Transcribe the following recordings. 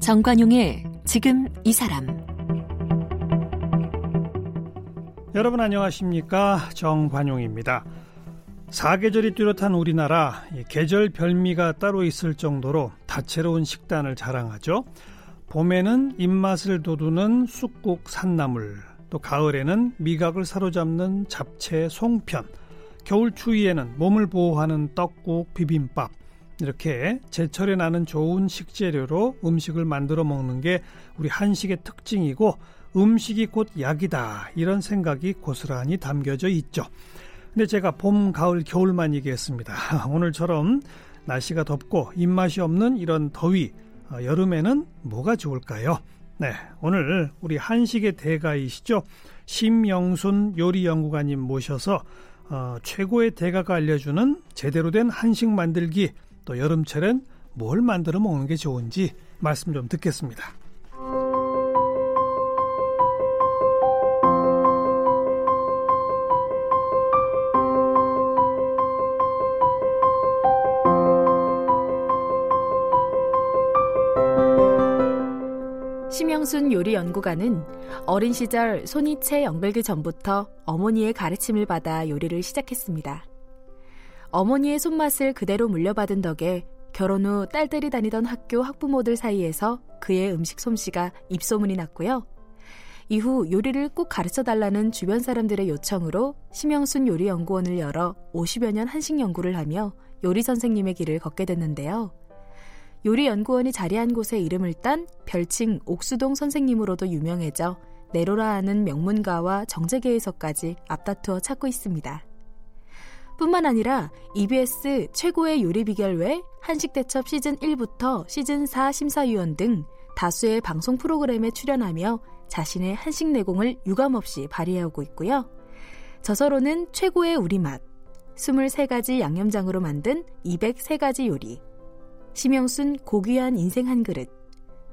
정관용의 지금 이 사람 여러분 안녕하십니까 정관용입니다. 사계절이 뚜렷한 우리나라 계절 별미가 따로 있을 정도로 다채로운 식단을 자랑하죠. 봄에는 입맛을 돋우는 쑥국 산나물, 또 가을에는 미각을 사로잡는 잡채 송편, 겨울 추위에는 몸을 보호하는 떡국 비빔밥, 이렇게 제철에 나는 좋은 식재료로 음식을 만들어 먹는 게 우리 한식의 특징이고 음식이 곧 약이다 이런 생각이 고스란히 담겨져 있죠. 근데 제가 봄, 가을, 겨울만 얘기했습니다. 오늘처럼 날씨가 덥고 입맛이 없는 이런 더위, 어, 여름에는 뭐가 좋을까요? 네, 오늘 우리 한식의 대가이시죠. 심영순 요리연구가님 모셔서 어, 최고의 대가가 알려주는 제대로 된 한식 만들기 또 여름철엔 뭘 만들어 먹는 게 좋은지 말씀 좀 듣겠습니다. 심영순 요리 연구가는 어린 시절 손이 채 영벨기 전부터 어머니의 가르침을 받아 요리를 시작했습니다. 어머니의 손맛을 그대로 물려받은 덕에 결혼 후 딸들이 다니던 학교 학부모들 사이에서 그의 음식 솜씨가 입소문이 났고요. 이후 요리를 꼭 가르쳐 달라는 주변 사람들의 요청으로 심영순 요리연구원을 열어 50여 년 한식 연구를 하며 요리 선생님의 길을 걷게 됐는데요. 요리연구원이 자리한 곳에 이름을 딴 별칭 옥수동 선생님으로도 유명해져 내로라 하는 명문가와 정재계에서까지 앞다투어 찾고 있습니다. 뿐만 아니라 EBS 최고의 요리 비결 외 한식대첩 시즌 1부터 시즌 4 심사위원 등 다수의 방송 프로그램에 출연하며 자신의 한식 내공을 유감없이 발휘하고 있고요. 저서로는 최고의 우리맛, 23가지 양념장으로 만든 203가지 요리, 심영순 고귀한 인생 한 그릇,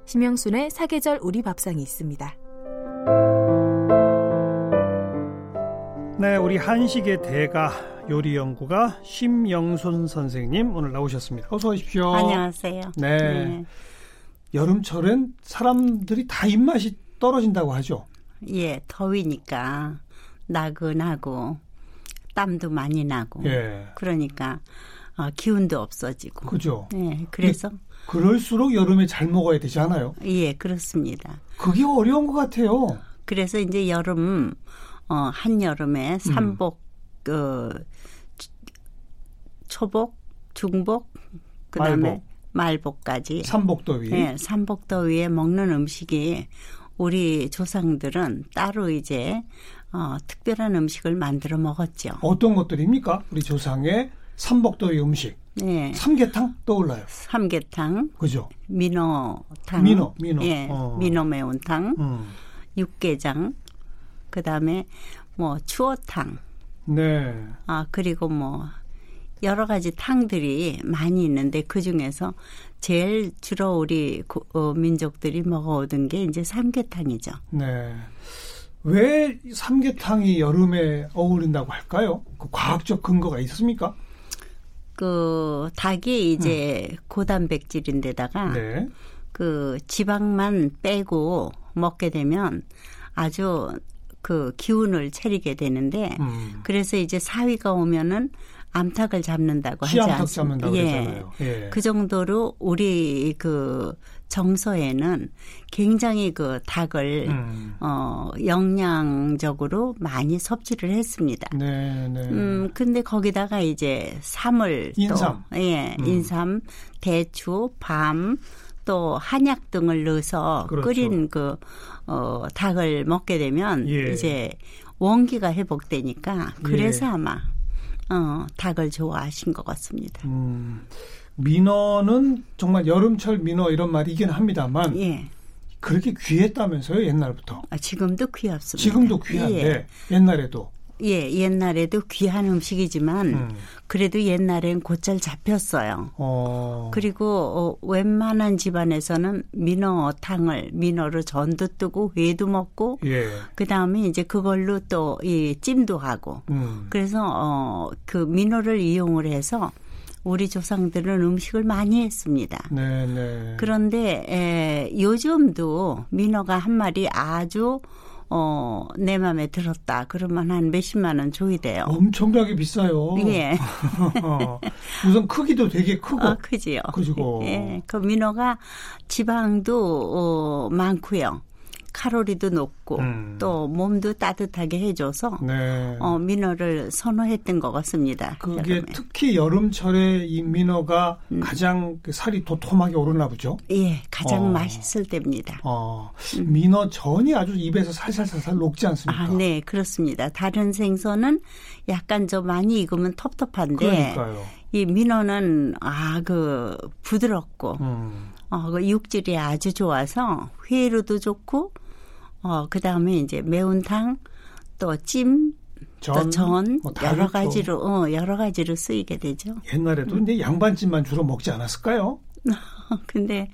심영순의 사계절 우리 밥상이 있습니다. 네, 우리 한식의 대가 요리 연구가 심영순 선생님 오늘 나오셨습니다. 어서 오십시오. 안녕하세요. 네. 네. 여름철엔 사람들이 다 입맛이 떨어진다고 하죠. 예, 더위니까 나근하고 땀도 많이 나고. 예. 그러니까 어, 기운도 없어지고. 그죠. 네, 그래서 그럴수록 여름에 잘 먹어야 되지 않아요? 예, 그렇습니다. 그게 어려운 것 같아요. 그래서 이제 여름 어, 한 여름에 음. 삼복, 음. 그, 초복, 중복, 그 다음에 말복. 까지 삼복더위. 네, 삼복더위에 먹는 음식이 우리 조상들은 따로 이제 어, 특별한 음식을 만들어 먹었죠. 어떤 것들입니까? 우리 조상의 삼복더위 음식. 네. 삼계탕 떠올라요. 삼계탕. 그죠. 민어탕. 민어, 민어. 예. 어. 민어 매운탕. 음. 육개장. 그 다음에 뭐 추어탕. 네. 아 그리고 뭐 여러 가지 탕들이 많이 있는데 그 중에서 제일 주로 우리 어, 민족들이 먹어오던 게 이제 삼계탕이죠. 네. 왜 삼계탕이 여름에 어울린다고 할까요? 그 과학적 근거가 있습니까? 그 닭이 이제 음. 고단백질인데다가 네. 그 지방만 빼고 먹게 되면 아주 그 기운을 차리게 되는데 음. 그래서 이제 사위가 오면은 암탉을 잡는다고 하지 않습니까? 예. 예. 그 정도로 우리 그 정서에는 굉장히 그 닭을 음. 어 영양적으로 많이 섭취를 했습니다. 네, 네. 음 근데 거기다가 이제 삼을 인삼. 또 예, 음. 인삼, 대추, 밤, 또 한약 등을 넣어서 그렇죠. 끓인 그, 어, 닭을 먹게 되면 예. 이제 원기가 회복되니까 그래서 예. 아마, 어, 닭을 좋아하신 것 같습니다. 음, 민어는 정말 여름철 민어 이런 말이긴 합니다만. 예. 그렇게 귀했다면서요, 옛날부터? 아, 지금도 귀합습니다. 지금도 귀한데, 예. 옛날에도. 예, 옛날에도 귀한 음식이지만 음. 그래도 옛날엔 곧잘 잡혔어요. 어. 그리고 어, 웬만한 집안에서는 민어탕을 민어로 전도 뜨고 회도 먹고 예. 그다음에 이제 그걸로 또이 찜도 하고 음. 그래서 어, 그 민어를 이용을 해서 우리 조상들은 음식을 많이 했습니다. 네네. 네. 그런데 에, 요즘도 민어가 한 마리 아주 어, 내 마음에 들었다. 그러면 한 몇십만 원 줘야 돼요. 엄청나게 비싸요. 예. 우선 크기도 되게 크고. 어, 크지요. 그지고. 예. 그 민어가 지방도 어, 많고요. 칼로리도 높고 음. 또 몸도 따뜻하게 해줘서 네. 어, 민어를 선호했던 것 같습니다. 그게 여름에. 특히 여름철에 이 민어가 음. 가장 그 살이 도톰하게 오르나 보죠? 예, 가장 어. 맛있을 때입니다. 어. 음. 민어 전이 아주 입에서 살살살살 녹지 않습니까? 아, 네, 그렇습니다. 다른 생선은 약간 좀 많이 익으면 텁텁한데 그러니까요. 이 민어는 아 그 부드럽고 음. 어, 그 육질이 아주 좋아서 회로도 좋고 어, 그 다음에 이제 매운탕, 또 찜, 전, 또 전, 뭐 여러 가지로, 어, 여러 가지로 쓰이게 되죠. 옛날에도 음. 근데 양반찜만 주로 먹지 않았을까요? 근데,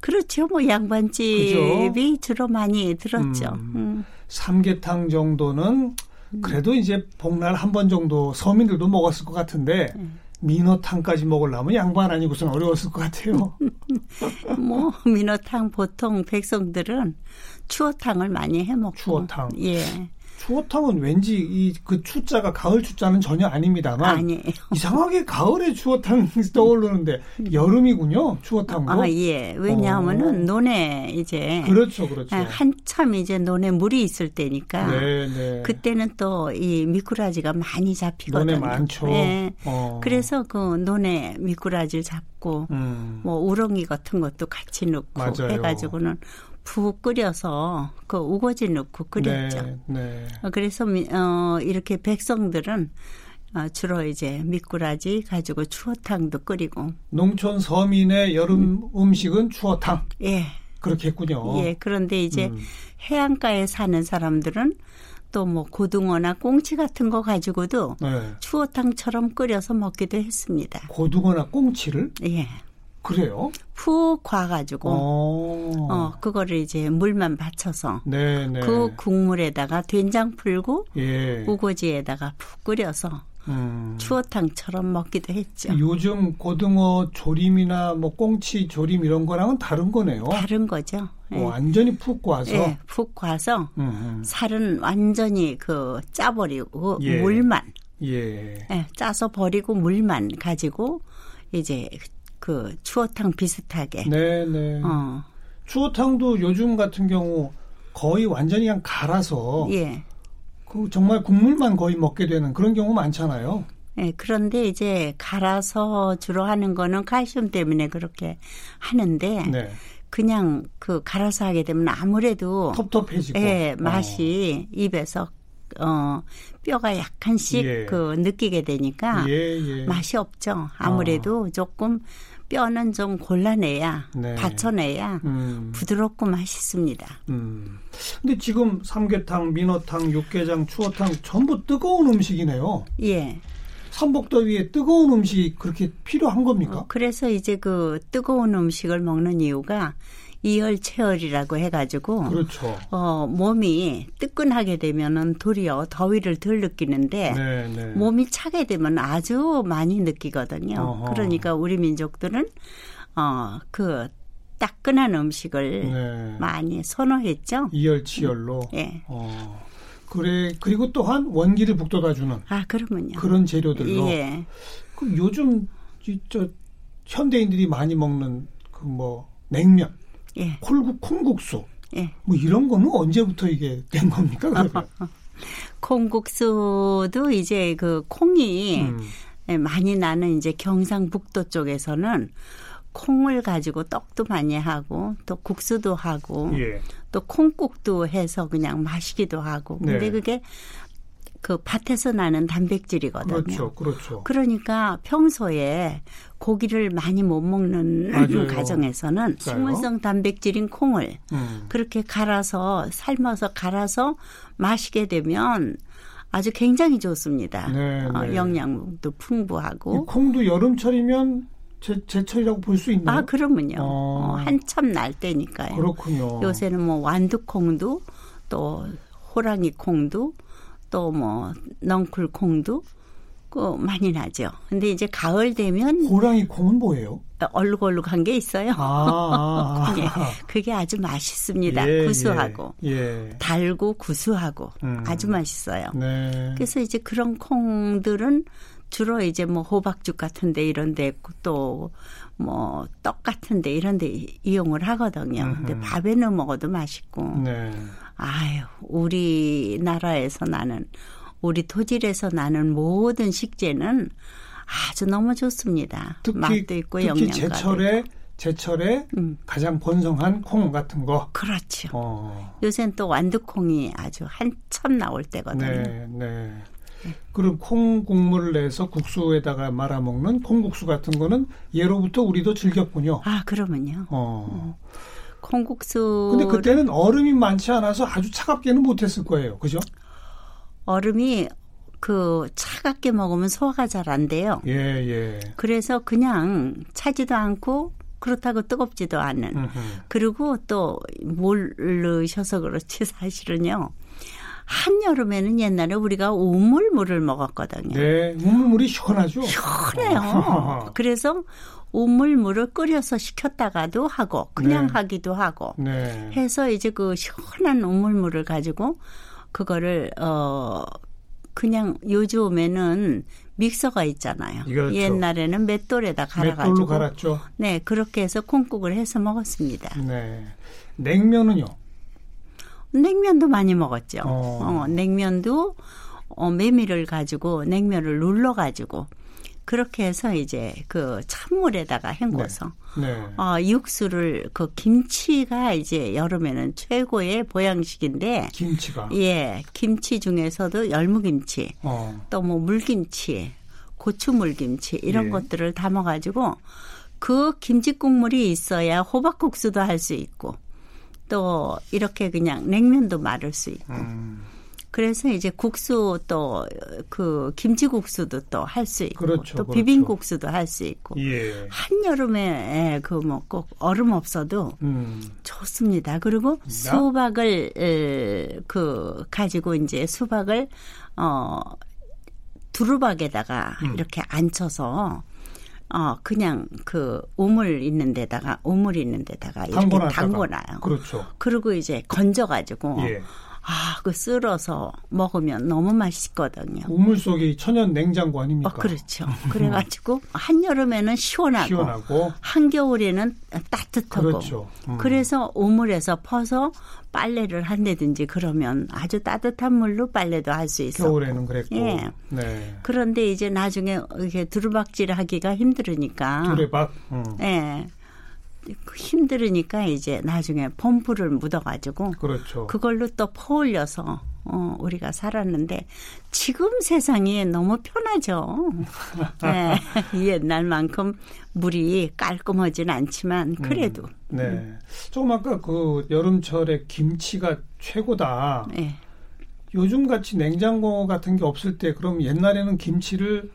그렇죠. 뭐 양반집이 그죠? 주로 많이 들었죠. 음, 음. 삼계탕 정도는 음. 그래도 이제 복날 한 번 정도 서민들도 먹었을 것 같은데, 음. 민어탕까지 먹으려면 양반 아니고서는 어려웠을 것 같아요. 뭐 민어탕 보통 백성들은 추어탕을 많이 해 먹고. 추어탕. 예. 추어탕은 왠지 이 그 추자가 가을 추자는 전혀 아닙니다만 아니에요. 이상하게 가을에 추어탕 떠오르는데 여름이군요 추어탕도. 아 예. 왜냐하면은 어. 논에 이제 그렇죠, 그렇죠. 한참 이제 논에 물이 있을 때니까 네, 네. 그때는 또 이 미꾸라지가 많이 잡히거든요. 논에 많죠. 예. 어. 그래서 그 논에 미꾸라지를 잡고 음. 뭐 우렁이 같은 것도 같이 넣고 맞아요. 해가지고는 푹 끓여서 그 우거지 넣고 끓였죠. 네, 네. 어, 그래서 어 이렇게 백성들은 어, 주로 이제 미꾸라지 가지고 추어탕도 끓이고. 농촌 서민의 여름 음. 식은 추어탕. 예. 그렇게 했군요. 예. 그런데 이제 음. 해안가에 사는 사람들은 또 뭐 고등어나 꽁치 같은 거 가지고도 네. 추어탕처럼 끓여서 먹기도 했습니다. 고등어나 꽁치를? 예. 그래요? 푹 과가지고 어. 어 그거를 이제 물만 받쳐서 네네. 네. 그 국물에다가 된장 풀고 예. 우거지에다가 푹 끓여서 음. 추어탕처럼 먹기도 했죠. 요즘 고등어 조림이나 뭐 꽁치 조림 이런 거랑은 다른 거네요. 다른 거죠. 네. 완전히 푹 과서. 네, 푹 과서 음음. 살은 완전히 그 짜버리고 예. 물만. 예. 네, 짜서 버리고 물만 가지고 이제 그 추어탕 비슷하게. 네, 네. 어. 추어탕도 요즘 같은 경우 거의 완전히 그냥 갈아서 예. 그 정말 국물만 거의 먹게 되는 그런 경우 많잖아요. 네, 그런데 이제 갈아서 주로 하는 거는 칼슘 때문에 그렇게 하는데 네. 그냥 그 갈아서 하게 되면 아무래도 텁텁해지고 예, 맛이 어. 입에서 어 뼈가 약간씩 예. 그 느끼게 되니까 예, 예. 맛이 없죠. 아무래도 어. 조금 뼈는 좀 골라내야 네. 받쳐내야 음. 부드럽고 맛있습니다. 음. 근데 지금 삼계탕, 민어탕, 육개장, 추어탕 전부 뜨거운 음식이네요. 예. 삼복더위에 뜨거운 음식이 그렇게 필요한 겁니까? 어, 그래서 이제 그 뜨거운 음식을 먹는 이유가 이열체열이라고 해가지고 그렇죠. 어 몸이 뜨끈하게 되면은 도리어 더위를 덜 느끼는데 네, 네. 몸이 차게 되면 아주 많이 느끼거든요. 어허. 그러니까 우리 민족들은 어그 따끈한 음식을 네. 많이 선호했죠. 이열치열로. 예. 네. 어. 그래 그리고 또한 원기를 북돋아주는. 아 그러면요. 그런 재료들로. 예. 그럼 요즘 저 현대인들이 많이 먹는 그 뭐 냉면. 예. 콜국 콩국수. 예. 뭐 이런 거는 언제부터 이게 된 겁니까? 콩국수도 이제 그 콩이 음. 예, 많이 나는 이제 경상북도 쪽에서는 콩을 가지고 떡도 많이 하고 또 국수도 하고 예. 또 콩국도 해서 그냥 마시기도 하고 근데 네. 그게 그 밭에서 나는 단백질이거든요. 그렇죠, 그렇죠. 그러니까 평소에 고기를 많이 못 먹는 맞아요. 가정에서는 식물성 단백질인 콩을 음. 그렇게 갈아서 삶아서 갈아서 마시게 되면 아주 굉장히 좋습니다. 네, 어, 네. 영양도 풍부하고. 콩도 여름철이면 제, 제철이라고 볼 수 있나요? 아, 그러면요. 어. 어, 한참 날 때니까요. 그렇군요. 요새는 뭐 완두콩도 또 호랑이 콩도 또 뭐 넝쿨 콩도 그 많이 나죠. 근데 이제 가을 되면 호랑이 콩은 뭐예요? 얼룩얼룩한 게 있어요. 아, 그게, 그게 아주 맛있습니다. 예, 구수하고 예, 예. 달고 구수하고 음. 아주 맛있어요. 네. 그래서 이제 그런 콩들은 주로 이제 뭐 호박죽 같은데 이런데 또뭐 떡 같은데 이런데 이용을 하거든요. 음흠. 근데 밥에 넣어 먹어도 맛있고. 네. 아유 우리나라에서 나는 우리 토질에서 나는 모든 식재는 아주 너무 좋습니다. 특히, 맛도 있고 영양가 제철에 제철에 음. 가장 번성한 콩 같은 거. 그렇죠. 어. 요새는 또 완두콩이 아주 한참 나올 때거든요. 네, 네. 그럼 콩 국물을 내서 국수에다가 말아 먹는 콩국수 같은 거는 예로부터 우리도 즐겼군요. 아, 그러면요. 어. 음. 콩국수. 근데 그때는 얼음이 많지 않아서 아주 차갑게는 못했을 거예요. 그죠? 얼음이 그 차갑게 먹으면 소화가 잘 안 돼요. 예, 예. 그래서 그냥 차지도 않고 그렇다고 뜨겁지도 않은. 음흠. 그리고 또 모르셔서 그렇지 사실은요. 한여름에는 옛날에 우리가 우물물을 먹었거든요. 네, 우물물이 시원하죠. 시원해요. 그래서 우물물을 끓여서 식혔다가도 하고 그냥 네. 하기도 하고 네. 해서 이제 그 시원한 우물물을 가지고 그거를 어 그냥 요즘에는 믹서가 있잖아요. 그렇죠. 옛날에는 맷돌에다 갈아가지고 갈았죠. 네 그렇게 해서 콩국을 해서 먹었습니다. 네 냉면은요? 냉면도 많이 먹었죠. 어. 어 냉면도 어, 메밀을 가지고 냉면을 눌러 가지고 그렇게 해서 이제 그 찬물에다가 헹궈서 네. 네. 어, 육수를 그 김치가 이제 여름에는 최고의 보양식인데 김치가 예 김치 중에서도 열무김치 어. 또뭐 물김치 고추물김치 이런 예. 것들을 담아가지고 그 김치 국물이 있어야 호박국수도 할 수 있고 또 이렇게 그냥 냉면도 마를 수 있고 음. 그래서 이제 국수 또 그 김치국수도 또 할 수 있고 그렇죠, 또 그렇죠. 비빔국수도 할수 있고 예. 한 여름에 그 뭐 꼭 얼음 없어도 음. 좋습니다. 그리고 나? 수박을 에, 그 가지고 이제 수박을 어 두루박에다가 음. 이렇게 앉혀서 어 그냥 그 우물 있는 데다가 우물 있는 데다가 이렇게 담궈놔요. 그렇죠. 그리고 이제 건져 가지고 예. 아, 그 쓸어서 먹으면 너무 맛있거든요. 우물 속이 천연 냉장고 아닙니까? 어, 그렇죠. 그래가지고 한여름에는 시원하고, 시원하고, 한겨울에는 따뜻하고 그렇죠. 음. 그래서 우물에서 퍼서 빨래를 한다든지 그러면 아주 따뜻한 물로 빨래도 할 수 있어. 겨울에는 그랬고. 예. 네. 그런데 이제 나중에 이렇게 두루박질 하기가 힘들으니까. 두레박. 음. 예. 힘들으니까 이제 나중에 펌프를 묻어가지고 그렇죠. 그걸로 또 퍼올려서 어, 우리가 살았는데 지금 세상이 너무 편하죠. 네, 옛날만큼 물이 깔끔하진 않지만 그래도. 음, 네. 조금 아까 그 여름철에 김치가 최고다. 네. 요즘 같이 냉장고 같은 게 없을 때 그럼 옛날에는 김치를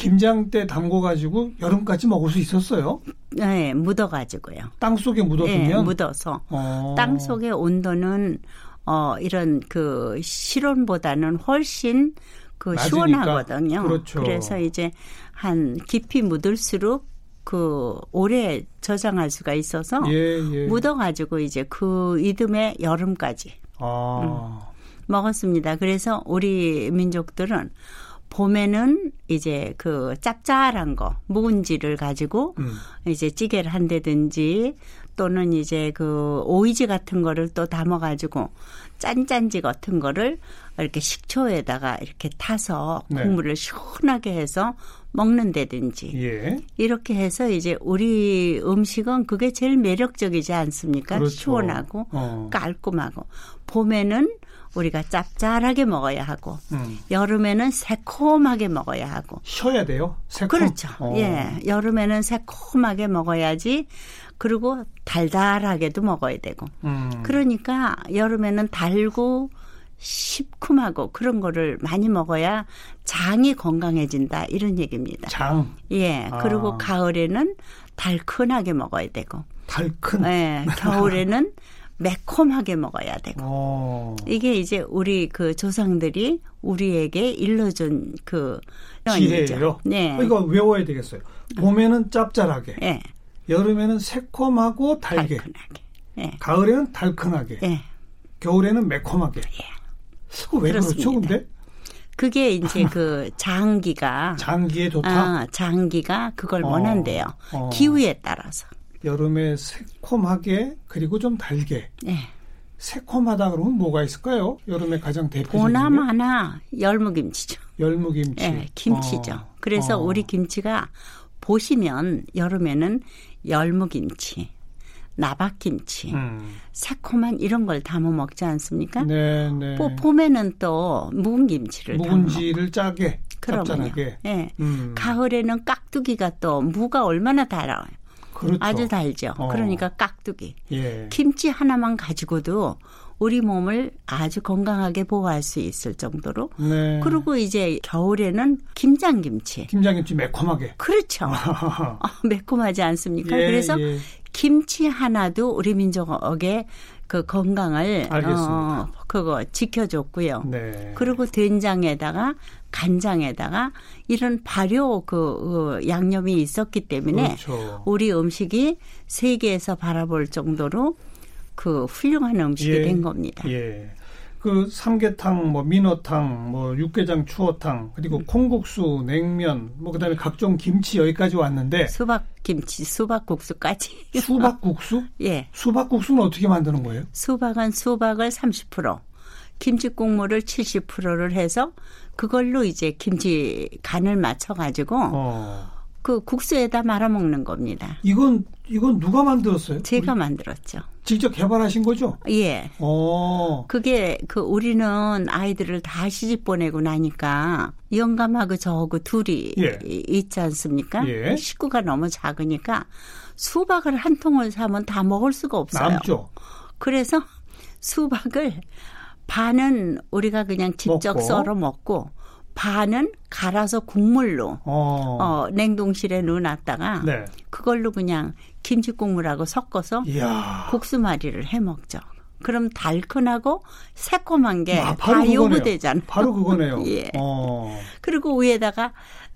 김장 때 담궈가지고 여름까지 먹을 수 있었어요? 네, 묻어가지고요. 땅 속에 묻어두면? 네, 묻어서. 어. 땅 속의 온도는 어 이런 그 실온보다는 훨씬 그 낮으니까. 시원하거든요. 그렇죠. 그래서 이제 한 깊이 묻을수록 그 오래 저장할 수가 있어서 예, 예. 묻어가지고 이제 그 이듬해 여름까지 아. 음, 먹었습니다. 그래서 우리 민족들은 봄에는 이제 그 짭짤한 거 묵은지를 가지고 음. 이제 찌개를 한다든지 또는 이제 그 오이지 같은 거를 또 담아 가지고 짠짠지 같은 거를 이렇게 식초에다가 이렇게 타서 네. 국물을 시원하게 해서 먹는다든지 예. 이렇게 해서 이제 우리 음식은 그게 제일 매력적이지 않습니까? 그렇죠. 시원하고 어. 깔끔하고 봄에는 우리가 짭짤하게 먹어야 하고 음. 여름에는 새콤하게 먹어야 하고 쉬어야 돼요. 새콤. 그렇죠. 어. 예, 여름에는 새콤하게 먹어야지. 그리고 달달하게도 먹어야 되고. 음. 그러니까 여름에는 달고 시큼하고 그런 거를 많이 먹어야 장이 건강해진다 이런 얘기입니다. 장. 예. 아. 그리고 가을에는 달큰하게 먹어야 되고. 달큰. 예. 겨울에는 매콤하게 먹어야 되고. 오. 어. 이게 이제 우리 그 조상들이 우리에게 일러준 그 지혜예요. 네. 어, 이거 외워야 되겠어요. 봄에는 짭짤하게. 예. 여름에는 새콤하고 달게. 달큰하게. 예. 가을에는 달큰하게. 예. 겨울에는 매콤하게. 예. 왜 그렇습니다. 그렇죠, 근데? 그게 이제 그 장기가 장기에 좋다. 아, 장기가 그걸 어, 원한대요. 어. 기후에 따라서. 여름에 새콤하게 그리고 좀 달게. 네. 새콤하다 그러면 뭐가 있을까요? 여름에 가장 대표적인 보나마나 열무김치죠. 열무김치. 네, 김치죠. 어. 그래서 어. 우리 김치가 보시면 여름에는 열무김치, 나박김치, 음. 새콤한 이런 걸 담아 먹지 않습니까? 네, 네. 또 봄에는 또 묵은 김치를 묵은지를 짜게, 짭짤하게. 네. 음. 가을에는 깍두기가 또 무가 얼마나 달아요. 그렇죠. 아주 달죠. 어. 그러니까 깍두기. 예. 김치 하나만 가지고도 우리 몸을 아주 건강하게 보호할 수 있을 정도로. 네. 그리고 이제 겨울에는 김장김치. 김장김치 매콤하게. 그렇죠. 어, 매콤하지 않습니까? 예, 그래서 예. 김치 하나도 우리 민족의 그 건강을 알겠습니다. 어, 그거 지켜줬고요. 네. 그리고 된장에다가 간장에다가 이런 발효 그, 그 양념이 있었기 때문에 그렇죠. 우리 음식이 세계에서 바라볼 정도로 그 훌륭한 음식이 예. 된 겁니다. 예. 그 삼계탕, 뭐 민어탕, 뭐 육개장 추어탕, 그리고 음. 콩국수, 냉면, 뭐 그다음에 각종 김치 여기까지 왔는데 수박 김치, 수박국수까지. 수박국수? 예. 수박국수는 어떻게 만드는 거예요? 수박은 수박을 30%, 김치 국물을 70%를 해서 그걸로 이제 김치 간을 맞춰 가지고 어. 그 국수에다 말아 먹는 겁니다. 이건 이건 누가 만들었어요? 제가 만들었죠. 직접 개발하신 거죠? 예. 어. 그게 그 우리는 아이들을 다 시집 보내고 나니까 영감하고 저하고 둘이 예. 있지 않습니까? 예. 식구가 너무 작으니까 수박을 한 통을 사면 다 먹을 수가 없어요. 남죠. 그래서 수박을 반은 우리가 그냥 직접 먹고. 썰어 먹고 반은 갈아서 국물로 어. 어 냉동실에 넣어놨다가 네. 그걸로 그냥 김치 국물하고 섞어서 이야. 국수말이를 해 먹죠. 그럼 달큰하고 새콤한 게다 아, 요구되잖아요. 바로 그거네요. 예. 어. 그리고 위에다가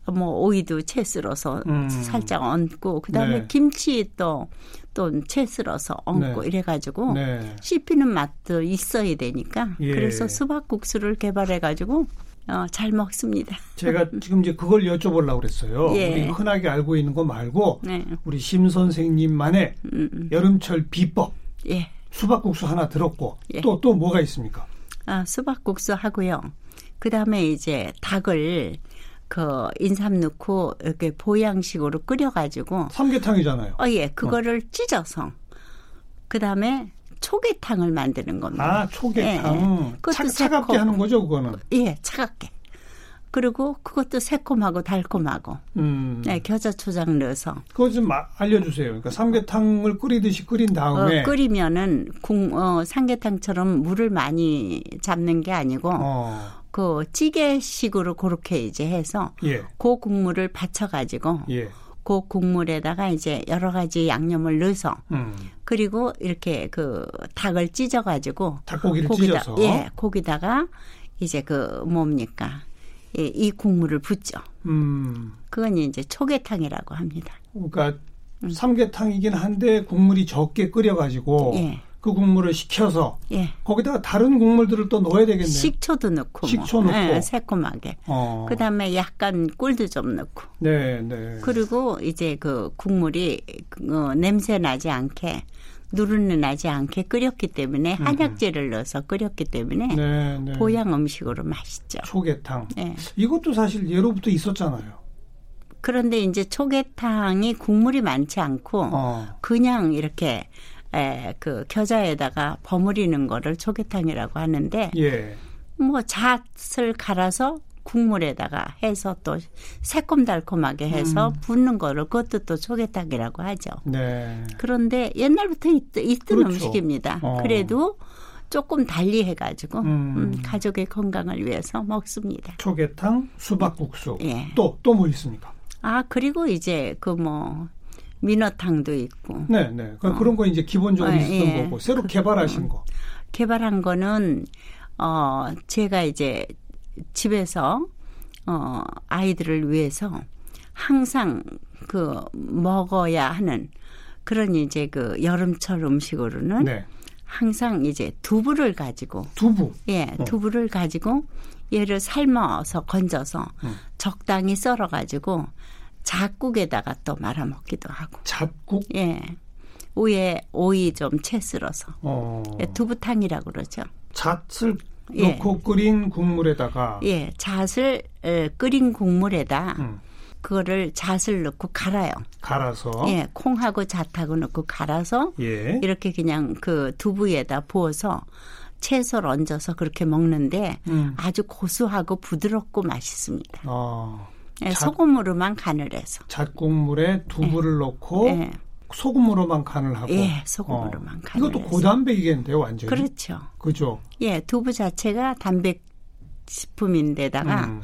뭐 오이도 채 썰어서 음. 살짝 얹고 그다음에 네. 김치 또 또채 썰어서 얹고 네. 이래가지고 네. 씹히는 맛도 있어야 되니까 예. 그래서 수박국수를 개발해가지고 어, 잘 먹습니다. 제가 지금 이제 그걸 여쭤보려고 그랬어요. 예. 우리 흔하게 알고 있는 거 말고 네. 우리 심 선생님만의 음. 음. 여름철 비법. 예. 수박국수 하나 들었고 또또 예. 또 뭐가 있습니까? 아, 수박국수 하고요. 그다음에 이제 닭을 그 인삼 넣고 이렇게 보양식으로 끓여 가지고 삼계탕이잖아요. 어, 예. 그거를 어. 찢어서 그 다음에 초계탕을 만드는 겁니다. 아, 초계탕. 예. 차, 차갑게 하는 거죠, 그거는? 예, 차갑게. 그리고 그것도 새콤하고 달콤하고. 음. 네, 겨자 초장 넣어서. 그거 좀 알려주세요. 그러니까 삼계탕을 끓이듯이 끓인 다음에. 어, 끓이면은 국, 어, 삼계탕처럼 물을 많이 잡는 게 아니고. 어. 그 찌개식으로 그렇게 이제 해서 예. 그 국물을 받쳐가지고 예. 그 국물에다가 이제 여러 가지 양념을 넣어서 음. 그리고 이렇게 그 닭을 찢어 가지고 닭고기를 고기다, 찢어서 예 거기다가 이제 그 뭡니까 이, 이 국물을 붓죠. 음. 그건 이제 초계탕이라고 합니다. 그러니까 음. 삼계탕이긴 한데 국물이 적게 끓여가지고 예. 그 국물을 식혀서 예. 거기다가 다른 국물들을 또 넣어야 되겠네요. 식초도 넣고 식초 뭐. 넣고 네, 새콤하게. 어. 그다음에 약간 꿀도 좀 넣고. 네, 네. 그리고 이제 그 국물이 그 냄새 나지 않게 누르는 나지 않게 끓였기 때문에 한약재를 넣어서 끓였기 때문에 네, 네. 보양 음식으로 맛있죠. 초계탕. 네. 이것도 사실 예로부터 있었잖아요. 그런데 이제 초계탕이 국물이 많지 않고 어. 그냥 이렇게 에, 그 겨자에다가 버무리는 거를 초계탕이라고 하는데 예. 뭐 잣을 갈아서 국물에다가 해서 또 새콤달콤하게 해서 음. 붓는 거를 그것도 또 초계탕이라고 하죠. 네. 그런데 옛날부터 있, 있던 그렇죠. 음식입니다. 어. 그래도 조금 달리 해가지고 음. 음, 가족의 건강을 위해서 먹습니다. 초계탕, 수박국수. 예. 또또 뭐 있습니까? 아 그리고 이제 그 뭐 민어탕도 있고. 네, 네. 그 어. 그런 거 이제 기본적으로 어, 있었던 예. 거고 새로 그, 개발하신 거. 개발한 거는 어 제가 이제 집에서 어 아이들을 위해서 항상 그 먹어야 하는 그런 이제 그 여름철 음식으로는 네. 항상 이제 두부를 가지고 두부 예 어. 두부를 가지고 얘를 삶아서 건져서 음. 적당히 썰어 가지고 잡국에다가 또 말아 먹기도 하고 잡국 예 위에 오이 좀 채 쓸어서 어. 예, 두부탕이라고 그러죠 잣을 예. 넣고 끓인 국물에다가 예 잣을 끓인 국물에다 음. 그거를 잣을 넣고 갈아요. 갈아서. 예, 콩하고 잣하고 넣고 갈아서 예. 이렇게 그냥 그 두부에다 부어서 채소를 얹어서 그렇게 먹는데 음. 아주 고소하고 부드럽고 맛있습니다. 어. 예, 잣, 소금으로만 간을 해서. 잣국물에 두부를 예. 넣고 예. 소금으로만 간을 하고. 예, 소금으로만 어. 간을 이것도 고단백이겠는데요, 완전히. 그렇죠. 그죠. 예, 두부 자체가 단백 식품인데다가 음.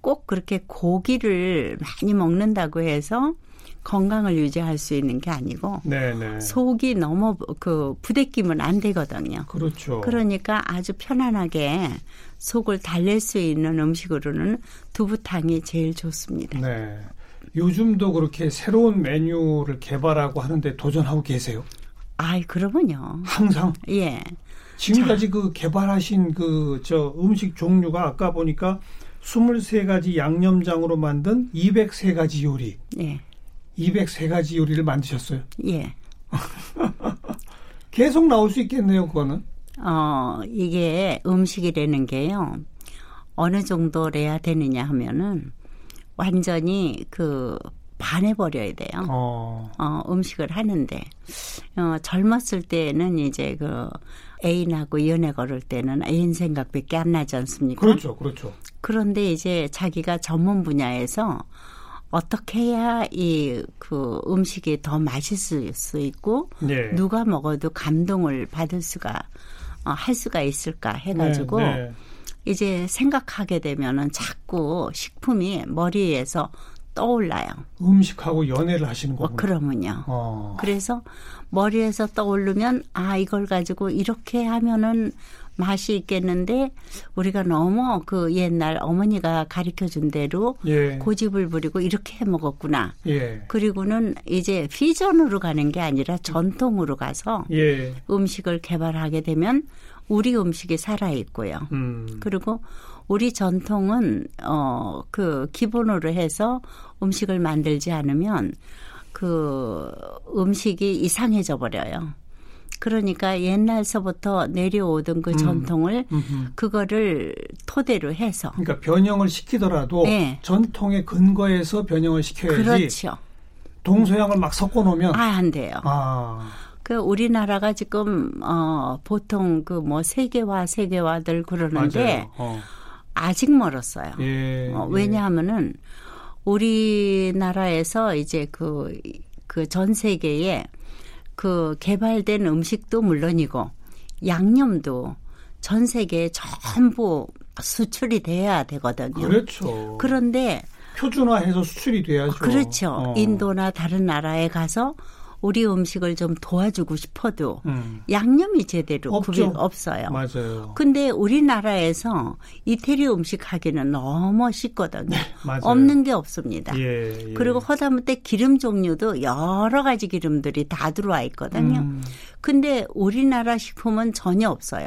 꼭 그렇게 고기를 많이 먹는다고 해서 건강을 유지할 수 있는 게 아니고 네네. 네. 속이 너무 그 부대끼면 안 되거든요. 그렇죠. 그러니까 아주 편안하게 속을 달랠 수 있는 음식으로는 두부탕이 제일 좋습니다. 네. 요즘도 그렇게 새로운 메뉴를 개발하고 하는데 도전하고 계세요? 아이, 그러면요. 항상? 예. 지금까지 자. 그 개발하신 그 저 음식 종류가 아까 보니까 23가지 양념장으로 만든 203가지 요리. 예. 203가지 요리를 만드셨어요? 예. 계속 나올 수 있겠네요, 그거는. 어, 이게 음식이라는 게요. 어느 정도래야 되느냐 하면은 완전히 그 반해버려야 돼요. 어. 어, 음식을 하는데. 어, 젊었을 때는 이제 그 애인하고 연애 걸을 때는 애인 생각밖에 안 나지 않습니까? 그렇죠, 그렇죠. 그런데 이제 자기가 전문 분야에서 어떻게 해야 이 그 음식이 더 맛있을 수 있고 네. 누가 먹어도 감동을 받을 수가 어, 할 수가 있을까 해가지고 네, 네. 이제 생각하게 되면은 자꾸 식품이 머리에서 떠올라요. 음식하고 연애를 하시는 거군요. 어, 그러면요. 어. 그래서 머리에서 떠오르면 아 이걸 가지고 이렇게 하면은 맛이 있겠는데 우리가 너무 그 옛날 어머니가 가르쳐 준 대로 예. 고집을 부리고 이렇게 해 먹었구나. 예. 그리고는 이제 피전으로 가는 게 아니라 전통으로 가서 예. 음식을 개발하게 되면 우리 음식이 살아 있고요. 음. 그리고 우리 전통은 어 그 기본으로 해서 음식을 만들지 않으면 그 음식이 이상해져 버려요. 그러니까 옛날서부터 내려오던 그 음. 전통을 음. 그거를 토대로 해서 그러니까 변형을 시키더라도 네. 전통의 근거에서 변형을 시켜야지. 그렇죠. 동서양을 막 섞어 놓으면 아, 안 돼요. 아. 그 우리나라가 지금 어 보통 그 뭐 세계화 세계화들 그러는데 어. 아직 멀었어요. 예, 어, 예. 왜냐하면은 우리나라에서 이제 그 그 전 세계에 그 개발된 음식도 물론이고 양념도 전 세계에 전부 수출이 돼야 되거든요. 그렇죠. 그런데 표준화해서 수출이 돼야죠. 그렇죠. 어. 인도나 다른 나라에 가서 우리 음식을 좀 도와주고 싶어도 음. 양념이 제대로 구비 없어요. 맞아요. 근데 우리나라에서 이태리 음식 하기는 너무 쉽거든요. 네, 맞아요. 없는 게 없습니다. 예, 예. 그리고 허다못해 기름 종류도 여러 가지 기름들이 다 들어와 있거든요. 음. 근데 우리나라 식품은 전혀 없어요.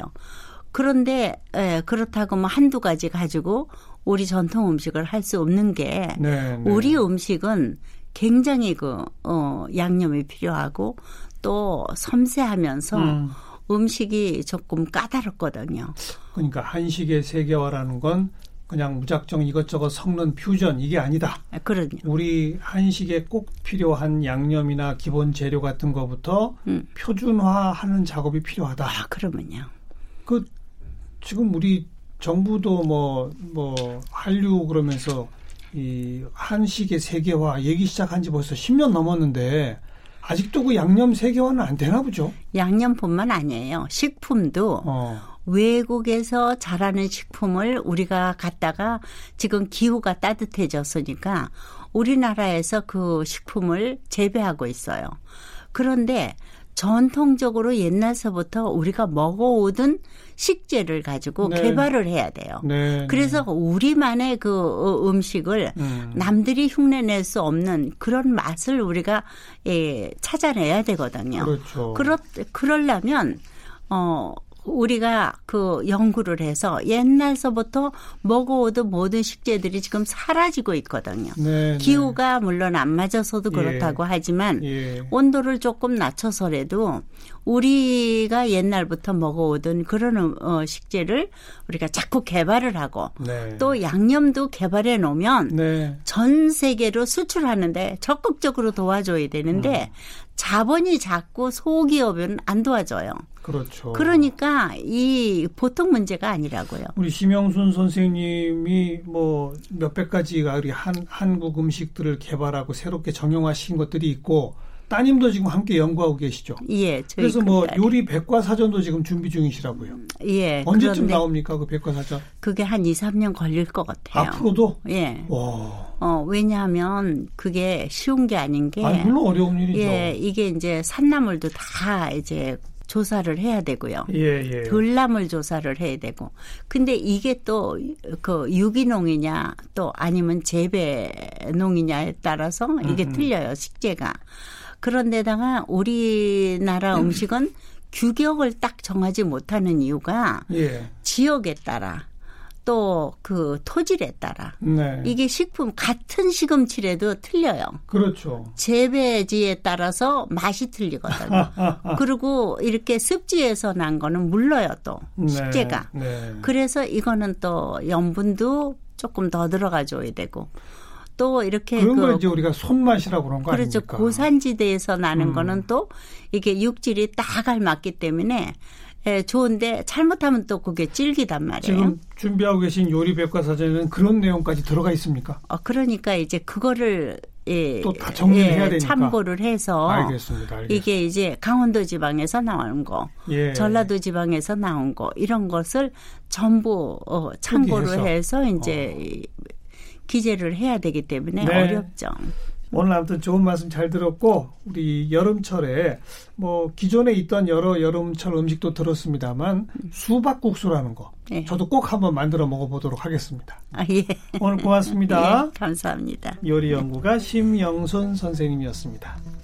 그런데 에, 예, 그렇다고 뭐 한두 가지 가지고 우리 전통 음식을 할 수 없는 게 네, 네. 우리 음식은 굉장히 그, 어, 양념이 필요하고 또 섬세하면서 음. 음식이 조금 까다롭거든요. 그러니까 한식의 세계화라는 건 그냥 무작정 이것저것 섞는 퓨전 이게 아니다. 아, 그럼요. 우리 한식에 꼭 필요한 양념이나 기본 재료 같은 거부터 음. 표준화하는 작업이 필요하다. 아, 그러면요. 그 지금 우리 정부도 뭐뭐 뭐 한류 그러면서 이 한식의 세계화 얘기 시작한 지 벌써 10년 넘었는데 아직도 그 양념 세계화는 안 되나 보죠? 양념뿐만 아니에요. 식품도 어. 외국에서 자라는 식품을 우리가 갖다가 지금 기후가 따뜻해졌으니까 우리나라에서 그 식품을 재배하고 있어요. 그런데 전통적으로 옛날서부터 우리가 먹어오던 식재를 가지고 네. 개발을 해야 돼요. 네. 그래서 우리만의 그 어, 음식을 음. 남들이 흉내낼 수 없는 그런 맛을 우리가 예, 찾아내야 되거든요. 그렇죠. 그렇 그러려면 어 우리가 그 연구를 해서 옛날서부터 먹어오던 모든 식재들이 지금 사라지고 있거든요. 네, 네. 기후가 네. 물론 안 맞아서도 예. 그렇다고 예. 하지만 예. 온도를 조금 낮춰서라도 우리가 옛날부터 먹어오던 그런 어, 식재를 우리가 자꾸 개발을 하고 네. 또 양념도 개발해 놓으면 네. 전 세계로 수출하는데 적극적으로 도와줘야 되는데 음. 자본이 작고 소기업은 안 도와줘요. 그렇죠. 그러니까 이 보통 문제가 아니라고요. 우리 심영순 선생님이 뭐 몇백 가지가 우리 한 한국 음식들을 개발하고 새롭게 정형화시킨 것들이 있고 따님도 지금 함께 연구하고 계시죠. 예. 그래서 뭐 요리 백과사전도 지금 준비 중이시라고요. 예. 언제쯤 나옵니까 그 백과사전? 그게 한 2, 3년 걸릴 것 같아요. 앞으로도? 예. 와. 어, 왜냐하면 그게 쉬운 게 아닌 게. 아, 물론 어려운 일이죠. 예. 이게 이제 산나물도 다 이제 조사를 해야 되고요. 예, 예. 들나물 조사를 해야 되고. 근데 이게 또 그 유기농이냐 또 아니면 재배농이냐에 따라서 이게 음흠. 틀려요. 식재가. 그런데다가 우리나라 음. 음식은 규격을 딱 정하지 못하는 이유가 예. 지역에 따라 또 그 토질에 따라 네. 이게 식품 같은 시금치래도 틀려요. 그렇죠. 재배지에 따라서 맛이 틀리거든요. 그리고 이렇게 습지에서 난 거는 물러요 또 네. 식재가. 네. 그래서 이거는 또 염분도 조금 더 들어가 줘야 되고 또 이렇게 그런 그, 걸 이제 우리가 손맛이라고 그런 거 그렇죠. 아닙니까? 고산지대에서 나는 음. 거는 또 이게 육질이 딱 알맞기 때문에 예, 좋은데 잘못하면 또 그게 질기단 말이에요. 지금 준비하고 계신 요리 백과사전에는 그런 내용까지 들어가 있습니까? 어, 그러니까 이제 그거를 예, 또 다 정리를 예, 해야 되니까 참고를 해서 알겠습니다, 알겠습니다. 이게 이제 강원도 지방에서 나온 거, 예. 전라도 지방에서 나온 거 이런 것을 전부 어, 참고를 해서, 해서 이제 어. 기재를 해야 되기 때문에 네. 어렵죠. 오늘 아무튼 좋은 말씀 잘 들었고 우리 여름철에 뭐 기존에 있던 여러 여름철 음식도 들었습니다만 수박국수라는 거 네. 저도 꼭 한번 만들어 먹어보도록 하겠습니다. 아, 예. 오늘 고맙습니다. 예, 감사합니다. 요리 연구가 심영손 선생님이었습니다.